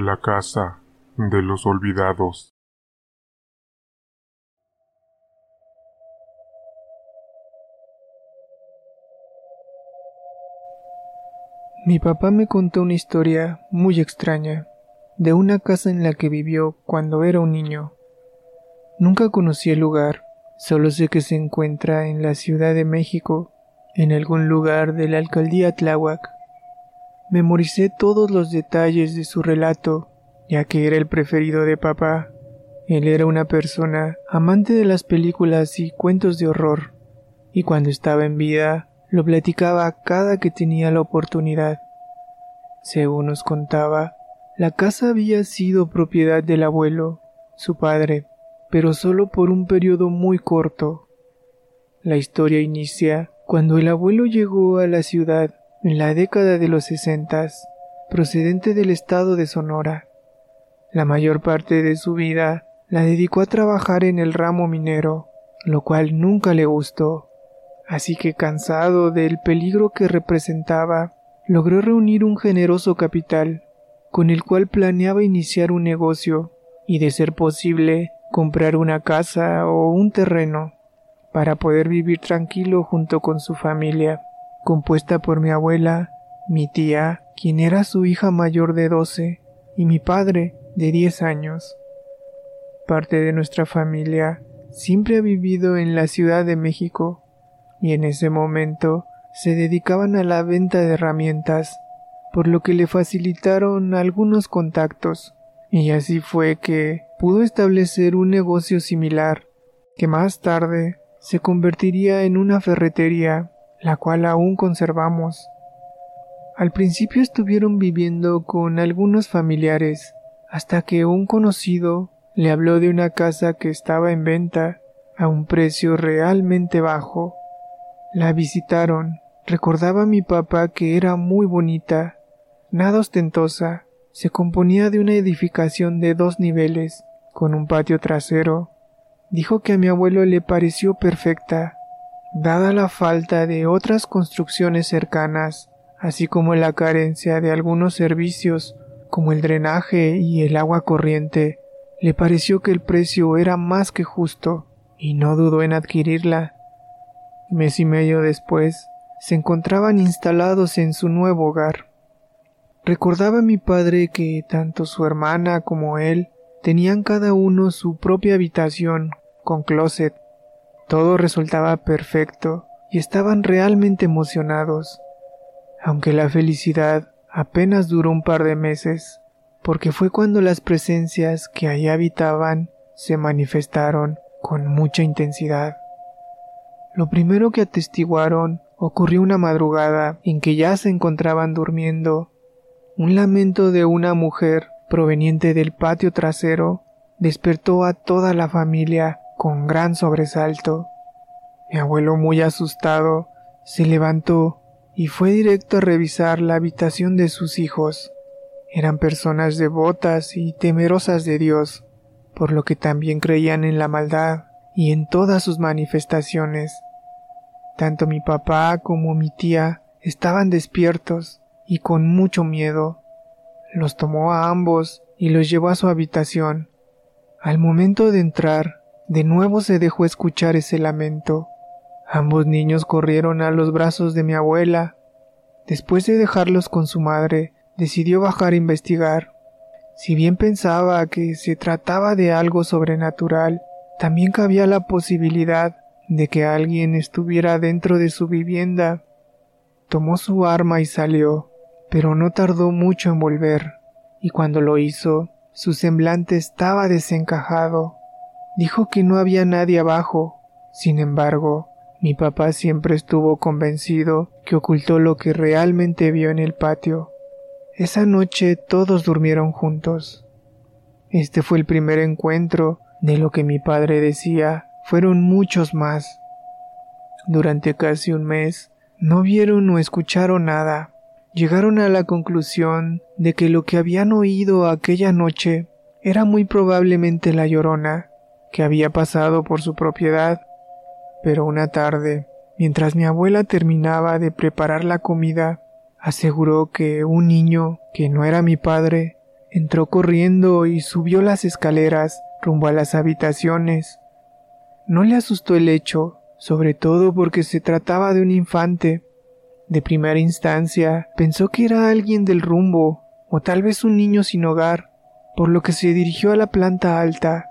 La casa de los olvidados. Mi papá me contó una historia muy extraña de una casa en la que vivió cuando era un niño. Nunca conocí el lugar, solo sé que se encuentra en la Ciudad de México, en algún lugar de la alcaldía Tláhuac. Memoricé todos los detalles de su relato, ya que era el preferido de papá. Él era una persona amante de las películas y cuentos de horror, y cuando estaba en vida lo platicaba cada que tenía la oportunidad. Según nos contaba, la casa había sido propiedad del abuelo, su padre, pero solo por un periodo muy corto. La historia inicia cuando el abuelo llegó a la ciudad en la década de los sesentas, procedente del estado de Sonora. La mayor parte de su vida la dedicó a trabajar en el ramo minero, lo cual nunca le gustó. Así que cansado del peligro que representaba, logró reunir un generoso capital, con el cual planeaba iniciar un negocio y, de ser posible, comprar una casa o un terreno para poder vivir tranquilo junto con su familia, compuesta por mi abuela, mi tía, quien era su hija mayor de doce, y mi padre, de diez años. Parte de nuestra familia siempre ha vivido en la Ciudad de México, y en ese momento se dedicaban a la venta de herramientas, por lo que le facilitaron algunos contactos, y así fue que pudo establecer un negocio similar, que más tarde se convertiría en una ferretería, la cual aún conservamos. Al principio estuvieron viviendo con algunos familiares, hasta que un conocido le habló de una casa que estaba en venta a un precio realmente bajo la visitaron. Recordaba a mi papá que era muy bonita, nada ostentosa. Se componía de una edificación de dos niveles, con un patio trasero. Dijo que a mi abuelo le pareció perfecta, dada la falta de otras construcciones cercanas, así como la carencia de algunos servicios, como el drenaje y el agua corriente. Le pareció que el precio era más que justo, y no dudó en adquirirla. Mes y medio después, se encontraban instalados en su nuevo hogar. Recordaba mi padre que tanto su hermana como él tenían cada uno su propia habitación con closet. Todo resultaba perfecto y estaban realmente emocionados, aunque la felicidad apenas duró un par de meses, porque fue cuando las presencias que allí habitaban se manifestaron con mucha intensidad. Lo primero que atestiguaron ocurrió una madrugada en que ya se encontraban durmiendo. Un lamento de una mujer proveniente del patio trasero despertó a toda la familia con gran sobresalto. Mi abuelo, muy asustado, se levantó y fue directo a revisar la habitación de sus hijos. Eran personas devotas y temerosas de Dios, por lo que también creían en la maldad y en todas sus manifestaciones. Tanto mi papá como mi tía estaban despiertos y con mucho miedo. Los tomó a ambos y los llevó a su habitación. Al momento de entrar, de nuevo se dejó escuchar ese lamento. Ambos niños corrieron a los brazos de mi abuela. Después de dejarlos con su madre, decidió bajar a investigar. Si bien pensaba que se trataba de algo sobrenatural, también cabía la posibilidad de que alguien estuviera dentro de su vivienda. Tomó su arma y salió. pero no tardó mucho en volver, y cuando lo hizo, su semblante estaba desencajado. Dijo que no había nadie abajo. Sin embargo, mi papá siempre estuvo convencido que ocultó lo que realmente vio en el patio. Esa noche todos durmieron juntos. Este fue el primer encuentro de lo que mi padre decía fueron muchos más. Durante casi un mes no vieron o escucharon nada. Llegaron a la conclusión de que lo que habían oído aquella noche era muy probablemente la llorona que había pasado por su propiedad pero una tarde, mientras mi abuela terminaba de preparar la comida, aseguró que un niño, que no era mi padre, entró corriendo y subió las escaleras rumbo a las habitaciones. No le asustó el hecho, sobre todo porque se trataba de un infante. De primera instancia pensó que era alguien del rumbo, o tal vez un niño sin hogar, por lo que se dirigió a la planta alta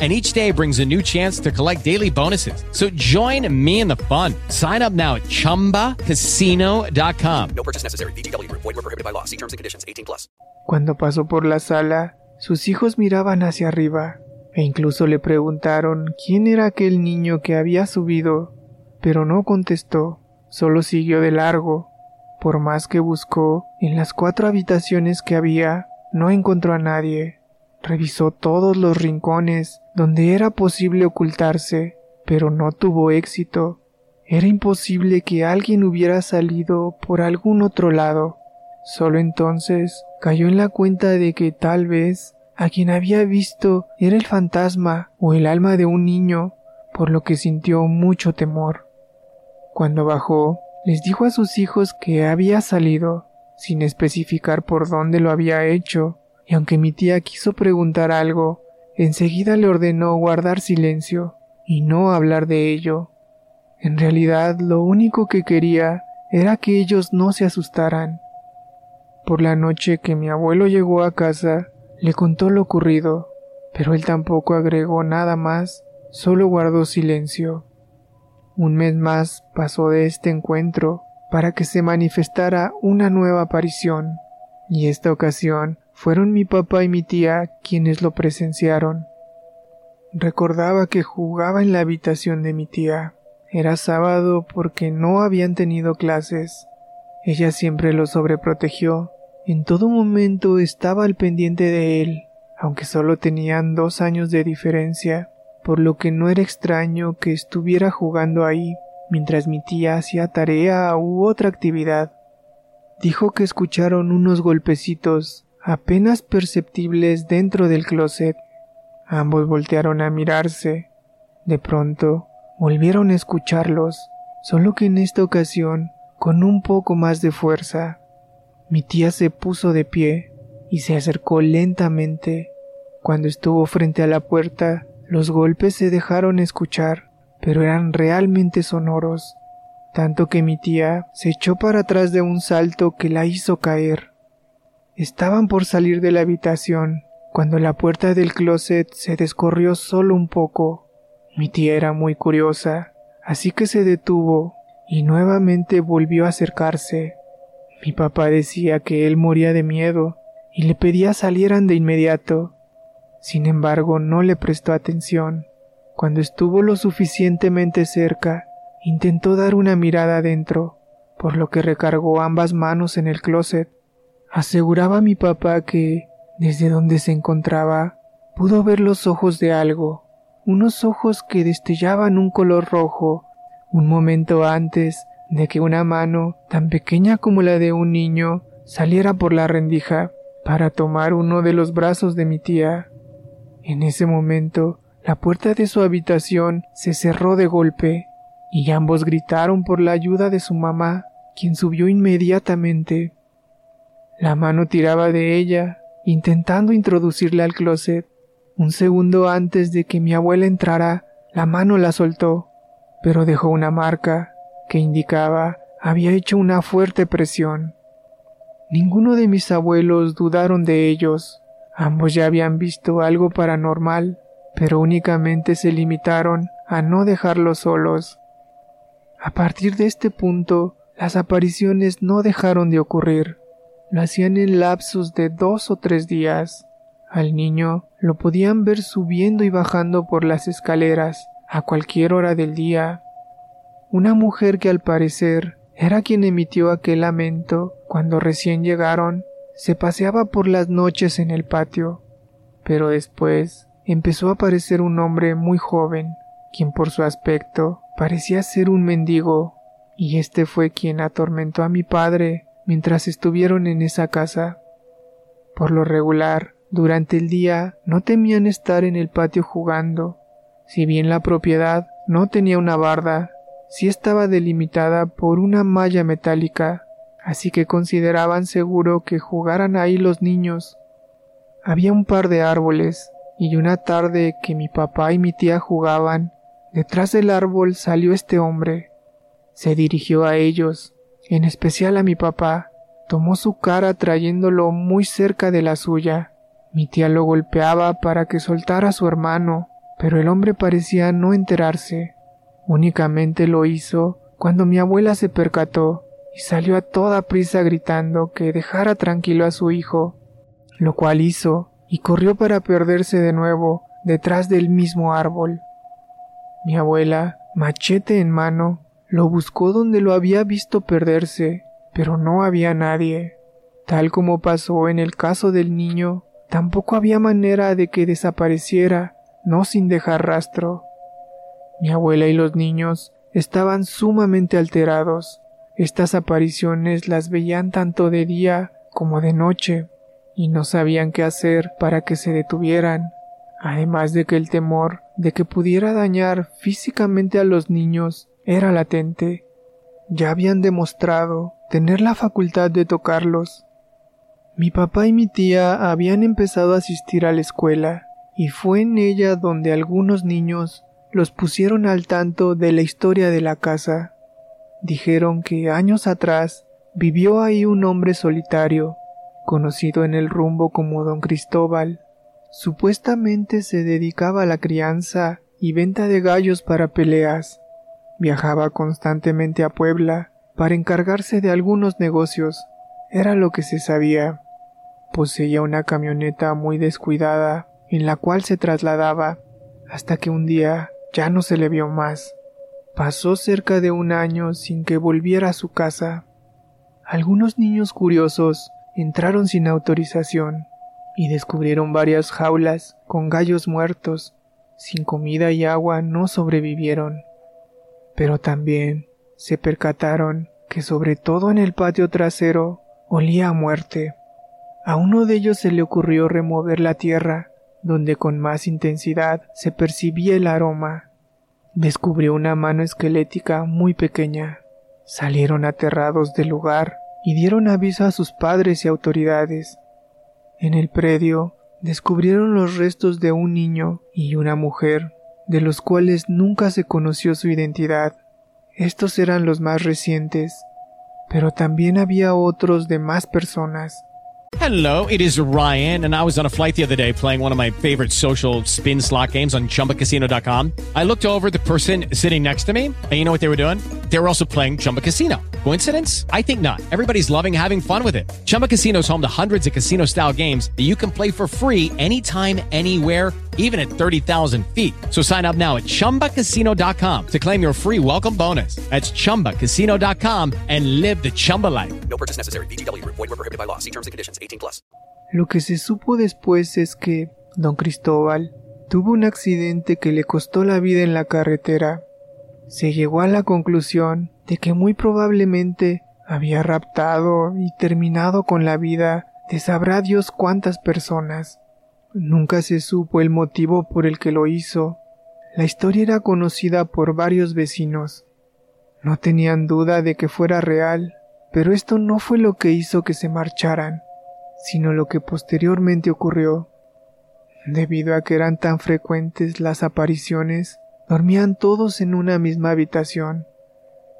and each day brings a new chance to collect daily bonuses. So join me in the fun. Sign up now at ChumbaCasino.com. No purchase necessary. BGW. Void were prohibited by law. See terms and conditions. 18 plus. Cuando pasó por la sala, sus hijos miraban hacia arriba e incluso le preguntaron quién era aquel niño que había subido, pero no contestó, solo siguió de largo. Por más que buscó, en las cuatro habitaciones que había, no encontró a nadie. Revisó todos los rincones donde era posible ocultarse, pero no tuvo éxito. Era imposible que alguien hubiera salido por algún otro lado. Solo entonces cayó en la cuenta de que tal vez a quien había visto era el fantasma o el alma de un niño, por lo que sintió mucho temor. Cuando bajó, les dijo a sus hijos que había salido, sin especificar por dónde lo había hecho, y aunque mi tía quiso preguntar algo, enseguida le ordenó guardar silencio y no hablar de ello. En realidad lo único que quería era que ellos no se asustaran. Por la noche que mi abuelo llegó a casa, le contó lo ocurrido, pero él tampoco agregó nada más, solo guardó silencio. Un mes más pasó de este encuentro para que se manifestara una nueva aparición, y esta ocasión fueron mi papá y mi tía quienes lo presenciaron. Recordaba que jugaba en la habitación de mi tía. Era sábado porque no habían tenido clases. Ella siempre lo sobreprotegió. En todo momento estaba al pendiente de él, aunque solo tenían dos años de diferencia, por lo que no era extraño que estuviera jugando ahí mientras mi tía hacía tarea u otra actividad. Dijo que escucharon unos golpecitos apenas perceptibles dentro del closet. Ambos voltearon a mirarse. De pronto, volvieron a escucharlos, solo que en esta ocasión con un poco más de fuerza. Mi tía se puso de pie y se acercó lentamente. Cuando estuvo frente a la puerta, los golpes se dejaron escuchar, pero eran realmente sonoros, tanto que mi tía se echó para atrás de un salto que la hizo caer. Estaban por salir de la habitación cuando la puerta del closet se descorrió solo un poco. Mi tía era muy curiosa, así que se detuvo y nuevamente volvió a acercarse. Mi papá decía que él moría de miedo y le pedía salieran de inmediato. Sin embargo, no le prestó atención. Cuando estuvo lo suficientemente cerca, intentó dar una mirada adentro, por lo que recargó ambas manos en el closet Aseguraba mi papá que, desde donde se encontraba, pudo ver los ojos de algo, unos ojos que destellaban un color rojo, un momento antes de que una mano, tan pequeña como la de un niño, saliera por la rendija para tomar uno de los brazos de mi tía. En ese momento, la puerta de su habitación se cerró de golpe, y ambos gritaron por la ayuda de su mamá, quien subió inmediatamente. La mano tiraba de ella, intentando introducirla al closet. Un segundo antes de que mi abuela entrara, La mano la soltó, pero dejó una marca que indicaba había hecho una fuerte presión. Ninguno de mis abuelos dudaron de ellos. Ambos ya habían visto algo paranormal, pero únicamente se limitaron a no dejarlos solos. A partir de este punto, las apariciones no dejaron de ocurrir. Lo hacían en lapsos de dos o tres días. Al niño lo podían ver subiendo y bajando por las escaleras a cualquier hora del día. Una mujer que al parecer era quien emitió aquel lamento cuando recién llegaron, se paseaba por las noches en el patio. Pero después empezó a aparecer un hombre muy joven, quien por su aspecto parecía ser un mendigo, y este fue quien atormentó a mi padre mientras estuvieron en esa casa. Por lo regular, durante el día no temían estar en el patio jugando, si bien la propiedad no tenía una barda, sí estaba delimitada por una malla metálica, así que consideraban seguro que jugaran ahí los niños. Había un par de árboles, y una tarde que mi papá y mi tía jugaban, detrás del árbol salió este hombre. Se dirigió a ellos, en especial a mi papá, tomó su cara trayéndolo muy cerca de la suya. Mi tía lo golpeaba para que soltara a su hermano, pero el hombre parecía no enterarse. Únicamente lo hizo cuando mi abuela se percató y salió a toda prisa gritando que dejara tranquilo a su hijo, lo cual hizo y corrió para perderse de nuevo detrás del mismo árbol. Mi abuela, machete en mano, lo buscó donde lo había visto perderse, pero no había nadie. Tal como pasó en el caso del niño, tampoco había manera de que desapareciera, no sin dejar rastro. Mi abuela y los niños estaban sumamente alterados. Estas apariciones las veían tanto de día como de noche, y no sabían qué hacer para que se detuvieran, además de que el temor de que pudiera dañar físicamente a los niños era latente. Ya habían demostrado tener la facultad de tocarlos. Mi papá y mi tía habían empezado a asistir a la escuela, y fue en ella donde algunos niños los pusieron al tanto de la historia de la casa. Dijeron que años atrás vivió ahí un hombre solitario, conocido en el rumbo como don Cristóbal. Supuestamente se dedicaba a la crianza y venta de gallos para peleas. Viajaba constantemente a Puebla para encargarse de algunos negocios. Era lo que se sabía. Poseía una camioneta muy descuidada en la cual se trasladaba hasta que un día ya no se le vio más. Pasó cerca de un año sin que volviera a su casa. Algunos niños curiosos entraron sin autorización y descubrieron varias jaulas con gallos muertos. Sin comida y agua no sobrevivieron. Pero también se percataron que sobre todo en el patio trasero olía a muerte. A uno de ellos se le ocurrió remover la tierra, donde con más intensidad se percibía el aroma descubrió una mano esquelética muy pequeña. Salieron aterrados del lugar y dieron aviso a sus padres y autoridades. En el predio descubrieron los restos de un niño y una mujer, de los cuales nunca se conoció su identidad. Estos eran los más recientes, pero también había otros de más personas. Hello, it is Ryan, and I was on a flight the other day playing one of my favorite social spin slot games on chumbacasino.com. I looked over the person sitting next to me, and you know what they were doing? They were also playing Chumba Casino. Coincidence? I think not. Everybody's loving having fun with it. Chumba Casino is home to hundreds of casino style games that you can play for free anytime, anywhere, even at 30,000 feet. So sign up now at chumbacasino.com to claim your free welcome bonus. That's chumbacasino.com and live the Chumba life. No purchase necessary. VGW Group. Void were prohibited by law. See terms and conditions. 18 plus. Lo que se supo después es que don Cristóbal tuvo un accidente que le costó la vida en la carretera. Se llegó a la conclusión de que muy probablemente había raptado y terminado con la vida de sabrá Dios cuántas personas. Nunca se supo el motivo por el que lo hizo. La historia era conocida por varios vecinos. No tenían duda de que fuera real, pero esto no fue lo que hizo que se marcharan, sino lo que posteriormente ocurrió. Debido a que eran tan frecuentes las apariciones, dormían todos en una misma habitación.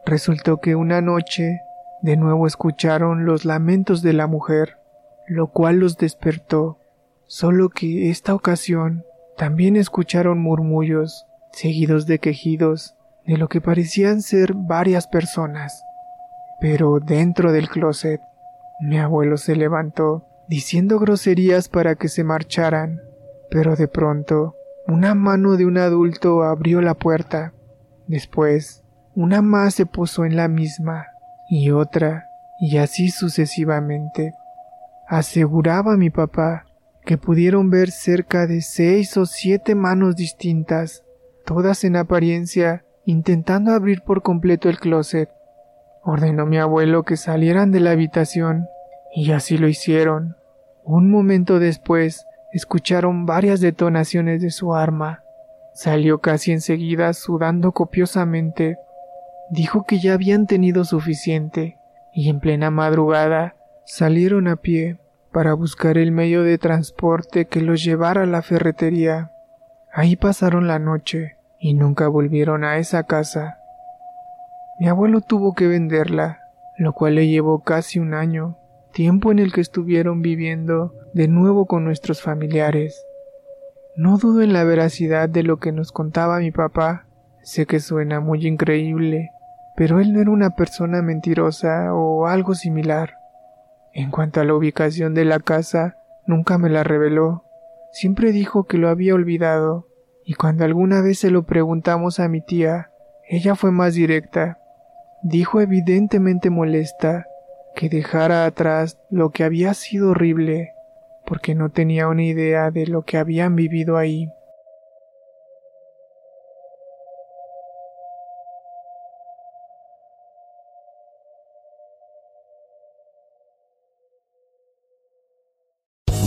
Resultó que una noche de nuevo escucharon los lamentos de la mujer, lo cual los despertó, solo que esta ocasión también escucharon murmullos, seguidos de quejidos, de lo que parecían ser varias personas. Pero dentro del closet, mi abuelo se levantó, diciendo groserías para que se marcharan, pero de pronto, una mano de un adulto abrió la puerta. Después, una más se puso en la misma, y otra, y así sucesivamente. Aseguraba mi papá que pudieron ver cerca de seis o siete manos distintas, todas en apariencia intentando abrir por completo el closet. Ordenó mi abuelo que salieran de la habitación, y así lo hicieron. Un momento después, escucharon varias detonaciones de su arma. Salió casi enseguida sudando copiosamente dijo que ya habían tenido suficiente y en plena madrugada salieron a pie para buscar el medio de transporte que los llevara a la ferretería. Ahí pasaron la noche y nunca volvieron a esa casa. Mi abuelo tuvo que venderla, lo cual le llevó casi un año, tiempo en el que estuvieron viviendo de nuevo con nuestros familiares. No dudo en la veracidad de lo que nos contaba mi papá, sé que suena muy increíble, pero él no era una persona mentirosa o algo similar. En cuanto a la ubicación de la casa, nunca me la reveló. Siempre dijo que lo había olvidado, y cuando alguna vez se lo preguntamos a mi tía, ella fue más directa. Dijo evidentemente molesta que dejara atrás lo que había sido horrible, porque no tenía una idea de lo que habían vivido ahí.